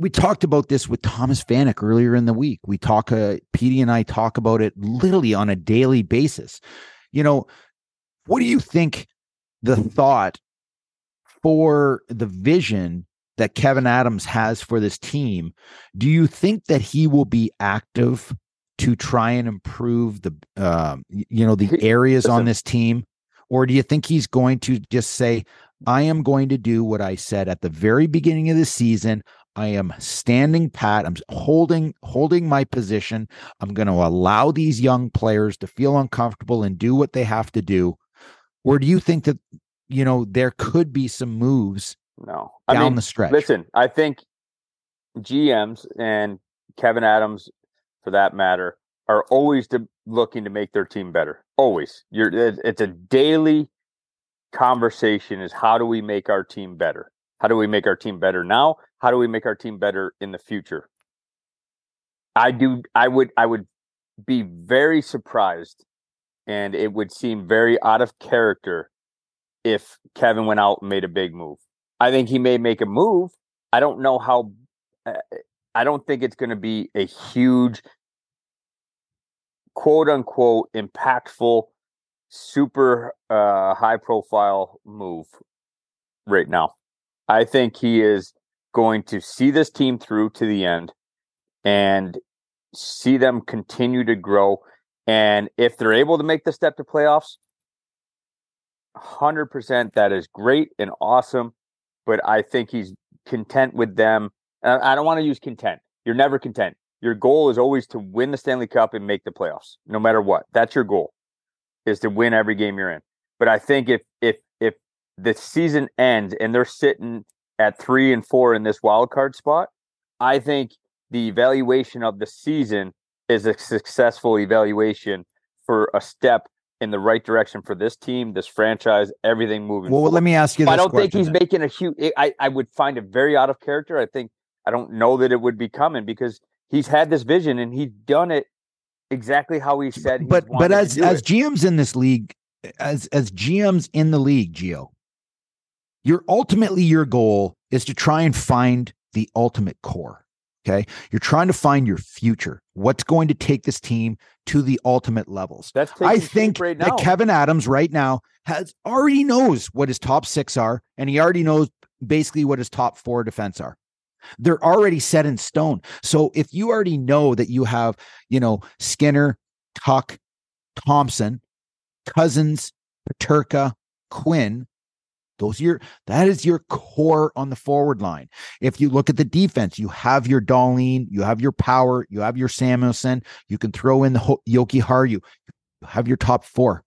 we talked about this with Thomas Vanek earlier in the week. We talk, uh, Petey and I talk about it literally on a daily basis. You know, what do you think the thought for the vision that Kevyn Adams has for this team? Do you think that he will be active to try and improve the, uh, you know, the areas on this team? Or do you think he's going to just say, I am going to do what I said at the very beginning of the season. I am standing pat. I'm holding holding my position. I'm going to allow these young players to feel uncomfortable and do what they have to do. Or do you think that you know there could be some moves no down I mean, the stretch? Listen, I think GMs and Kevyn Adams, for that matter, are always to, looking to make their team better. Always, you're it's a daily conversation. Is how do we make our team better? How do we make our team better now? How do we make our team better in the future? I do. I would. I would be very surprised, and it would seem very out of character if Kevyn went out and made a big move. I think he may make a move. I don't know how. Uh, I don't think it's going to be a huge, quote unquote, impactful, super uh, high profile move right now. I think he is going to see this team through to the end and see them continue to grow. And if they're able to make the step to playoffs, 100% that is great and awesome. But I think he's content with them. I don't want to use content. You're never content. Your goal is always to win the Stanley Cup and make the playoffs, no matter what. That's your goal, is to win every game you're in. But I think if if the season ends and they're sitting at three and four in this wild card spot, I think the evaluation of the season is a successful evaluation for a step in the right direction for this team, this franchise, everything moving. Well, forward. let me ask you. I don't think he's then. making a huge. I I would find it very out of character. I think I don't know that it would be coming because he's had this vision and he's done it exactly how he said. But but as as it. GMs in this league, as as GMs in the league, Gio, your ultimately your goal is to try and find the ultimate core. Okay. You're trying to find your future. What's going to take this team to the ultimate levels? That's I think right that now. Kevin Adams right now has already knows what his top six are, and he already knows basically what his top four defense are. They're already set in stone. So if you already know that you have, you know, Skinner, Tuch, Thompson, Cozens, Peterka, Quinn, those are your that is your core on the forward line. If you look at the defense, you have your Dahlin, you have your Power, you have your Samuelsson, you can throw in the Jokiharju, you have your top four.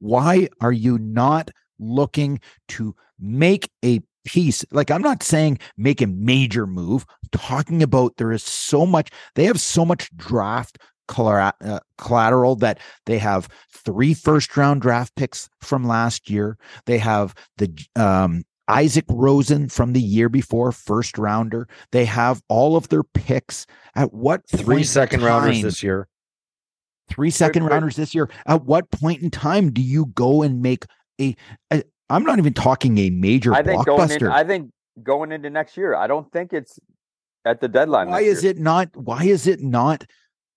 Why are you not looking to make a piece? Like I'm not saying make a major move. I'm talking about there is so much. They have so much draft collateral that they have three first round draft picks from last year. They have the um, Isak Rosén from the year before, first rounder. They have all of their picks. At what three second second rounders this year. three second rounders this year. At what point in time do you go and make a? a I'm not even talking a major I think blockbuster. I think going into next year, I don't think it's at the deadline. why is year. it not? Why is it not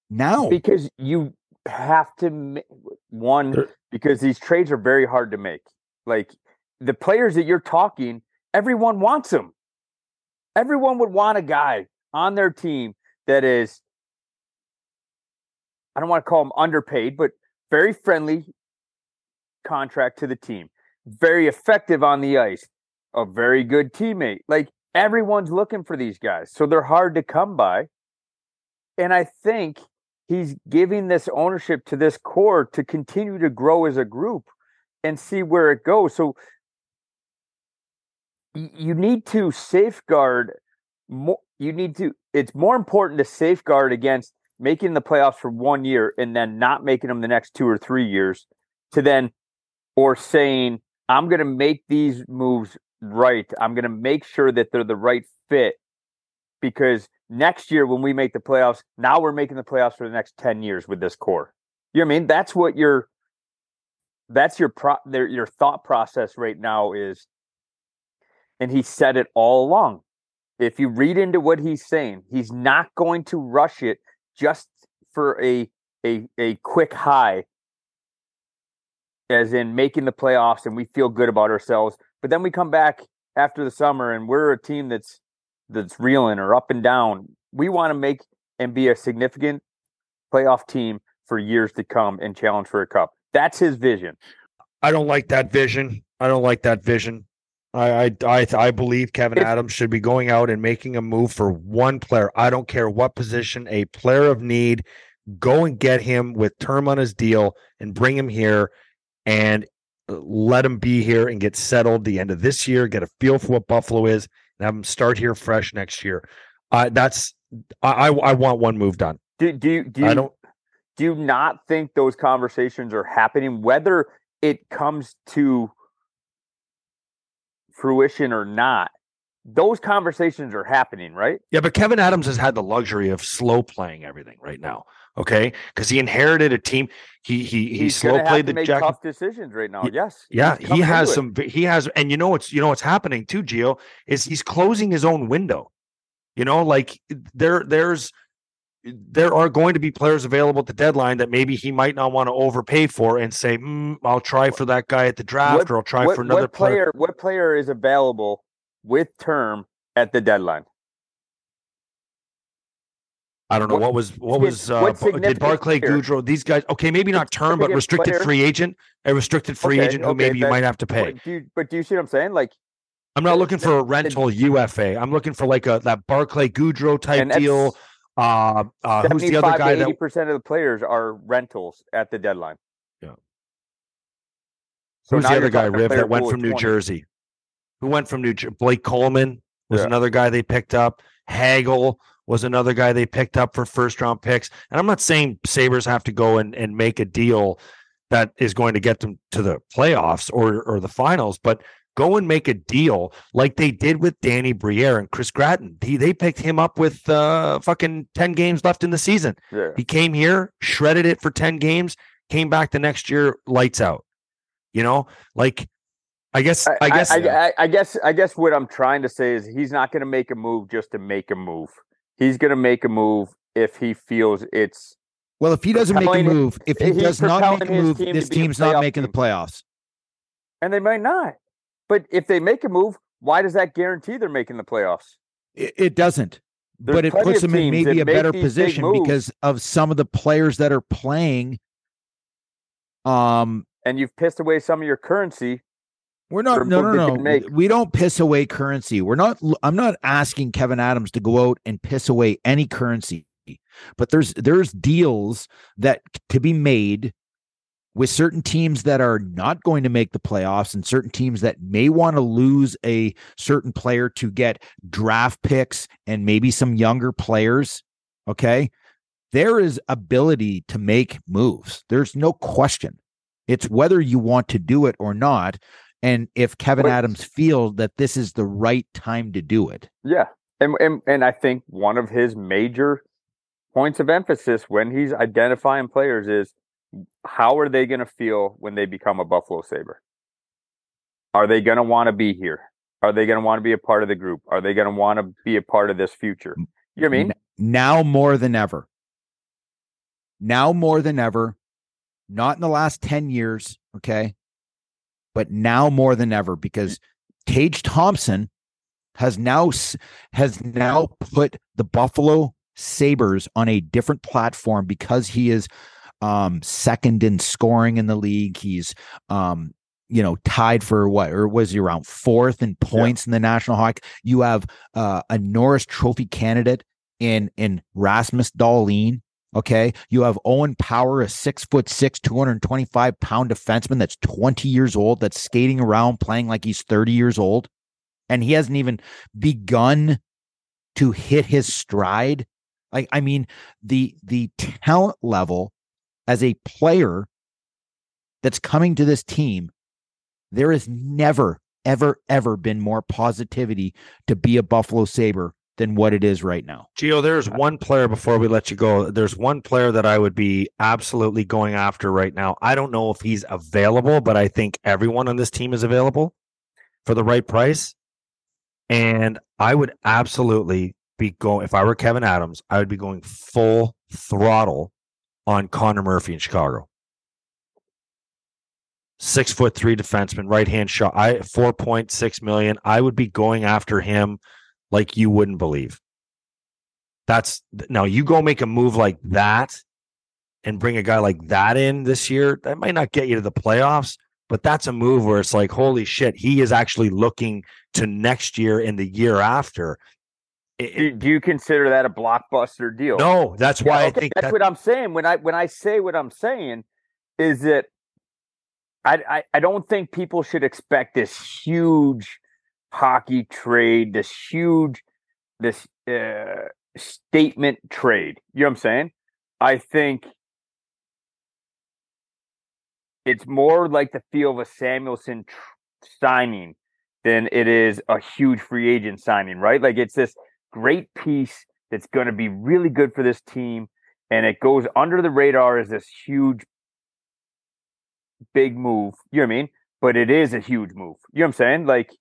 now? Because you have to ma- one because these trades are very hard to make. Like the players that you're talking, everyone wants them. Everyone would want a guy on their team that is I don't want to call him underpaid, but very friendly contract to the team. Very effective on the ice. A very good teammate. Like everyone's looking for these guys. So they're hard to come by. And I think he's giving this ownership to this core to continue to grow as a group and see where it goes. So you need to safeguard more you need to it's more important to safeguard against making the playoffs for one year and then not making them the next two or three years to then or saying i'm going to make these moves right i'm going to make sure that they're the right fit because next year when we make the playoffs now we're making the playoffs for the next 10 years with this core. You know what i mean? That's what your that's your pro their, your thought process right now is and he said it all along. If you read into what he's saying, he's not going to rush it just for a a a quick high as in making the playoffs and we feel good about ourselves. But then we come back after the summer and we're a team that's that's reeling or up and down. We want to make and be a significant playoff team for years to come and challenge for a cup. That's his vision. I don't like that vision. I don't like that vision. I I I, I believe Kevyn Adams should be going out and making a move for one player. I don't care what position, a player of need. Go and get him with term on his deal and bring him here and uh, let him be here and get settled the end of this year, get a feel for what Buffalo is, have him start here fresh next year. Uh, that's I, I I want one move done. Do do you do you I don't do you not think those conversations are happening whether it comes to fruition or not? Those conversations are happening, right? Yeah, but Kevyn Adams has had the luxury of slow playing everything right now. Okay, because he inherited a team. He he he He's slow played the make Jack. tough decisions right now. Y- Yes. Yeah, he has into it. some. He has, and you know what's you know what's happening too, Gio is he's closing his own window. You know, like there there's there are going to be players available at the deadline that maybe he might not want to overpay for and say, "Mm, I'll try for that guy at the draft, What- or I'll try what, for another what player. player what player is available with term at the deadline? I don't know what- what was what was uh, what did Barclay player? Goodrow? These guys, okay, maybe not term, but restricted player? free agent, a restricted free Okay, agent who okay, maybe you might have to pay. Do you, but do you see what I'm saying? Like I'm not looking for a rental UFA. I'm looking for like a that Barclay Goodrow type deal. Uh, uh, who's the other 75 guy 80 percent of the players are rentals at the deadline. Yeah. So who's the other guy, Riv, that went from New 20. Jersey? Who went from New Jersey? Blake Coleman was Yeah. another guy they picked up. Hagel was another guy they picked up for first round picks. And I'm not saying Sabres have to go and, and make a deal that is going to get them to the playoffs or or the finals, but go and make a deal like they did with Danny Briere and Chris Gratton. He, they picked him up with uh, fucking 10 games left in the season. Yeah. He came here, shredded it for 10 games, came back the next year, lights out. You know, like I guess I, guess I, I, I guess I guess what I'm trying to say is he's not going to make a move just to make a move. He's going to make a move if he feels it's Well, if he doesn't make a move, if he does not make a move, team this team's not making the playoffs. and they might not. But if they make a move, why does that guarantee they're making the playoffs? It, it doesn't. There's but it puts them in maybe a better position because of some of the players that are playing. Um, And you've pissed away some of your currency. We're not. No, no, no. We don't piss away currency. We're not. I'm not asking Kevyn Adams to go out and piss away any currency. But there's there's deals that to be made with certain teams that are not going to make the playoffs and certain teams that may want to lose a certain player to get draft picks and maybe some younger players. Okay. There is ability to make moves. There's no question. It's whether you want to do it or not. And if Kevyn But- Adams feels that this is the right time to do it. Yeah. And, and and I think one of his major points of emphasis when he's identifying players is how are they going to feel when they become a Buffalo Sabre? Are they going to want to be here? Are they going to want to be a part of the group? Are they going to want to be a part of this future? You know what I mean? Now more than ever. Now more than ever. Not in the last 10 years, okay? But now more than ever because Tage Thompson has now has now put the Buffalo Sabres on a different platform because he is um second in scoring in the league. He's um you know tied for what or was he around fourth in points in the National Hockey. You have uh, a Norris Trophy candidate in in Rasmus Dahlin. Okay, you have Owen Power, a six foot six, two hundred twenty five pound defenseman that's twenty years old, that's skating around playing like he's thirty years old, and he hasn't even begun to hit his stride. Like, I mean, the the talent level as a player that's coming to this team, there has never, ever, ever been more positivity to be a Buffalo Sabre than what it is right now. Gio, there's uh, one player before we let you go. There's one player that I would be absolutely going after right now. I don't know if he's available, but I think everyone on this team is available for the right price. And I would absolutely be going if I were Kevyn Adams, I would be going full throttle on Connor Murphy in Chicago. Six foot three defenseman, right hand shot. I four point six million. I would be going after him like you wouldn't believe. That's now you go make a move like that and bring a guy like that in this year. That might not get you to the playoffs, but that's a move where it's like, holy shit, he is actually looking to next year and the year after. It- Do, do you consider that a blockbuster deal? no, that's Yeah, why I think that's that, what I'm saying. When I when I say what I'm saying, is that I, I I don't think people should expect this huge hockey trade, this huge this uh, statement trade. You know what I'm saying? I think it's more like the feel of a Samuelsson tr- signing than it is a huge free agent signing, right? Like it's this great piece that's going to be really good for this team, and it goes under the radar as this huge, big move. You know what I mean? But it is a huge move. You know what I'm saying? Like,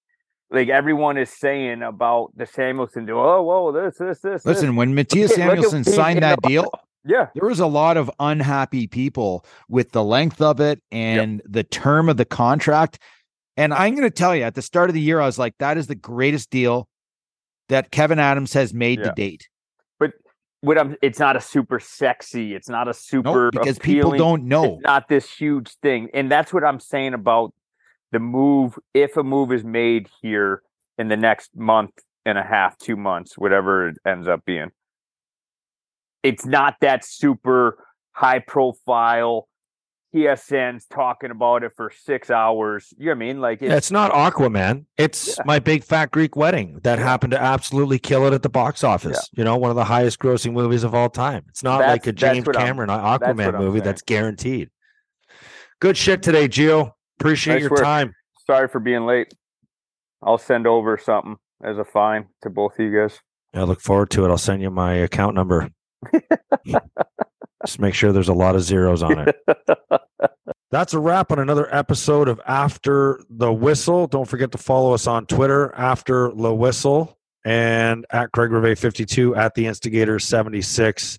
like everyone is saying about the Samuelsson deal. Oh, whoa, this, this, this. this." Listen, when Mattias Look at- at Samuelsson signed that deal, yeah, there was a lot of unhappy people with the length of it and the term of the contract. And I'm going to tell you, at the start of the year, I was like, that is the greatest deal that Kevyn Adams has made to Yeah. date. what I'm. It's not a super sexy. It's not a super No, because people don't know. It's not this huge thing. And that's what I'm saying about the move. If a move is made here in the next month and a half, two months, whatever it ends up being, it's not that super high profile. TSN's talking about it for six hours. You know what I mean? Like, it's, it's not Aquaman. It's Yeah. my big fat Greek wedding that Yeah. happened to absolutely kill it at the box office. You know, one of the highest grossing movies of all time. It's not That's- like a James what I'm- Cameron that's Aquaman movie that's guaranteed. Good shit today, Gio. Appreciate Nice your work. time. sorry for being late. I'll send over something as a fine to both of you guys. I look forward to it. I'll send you my account number. Just make sure there's a lot of zeros on it. That's a wrap on another episode of After the Whistle. Don't forget to follow us on Twitter, After the Whistle, and at Craig Reve 52 at the Instigator 76.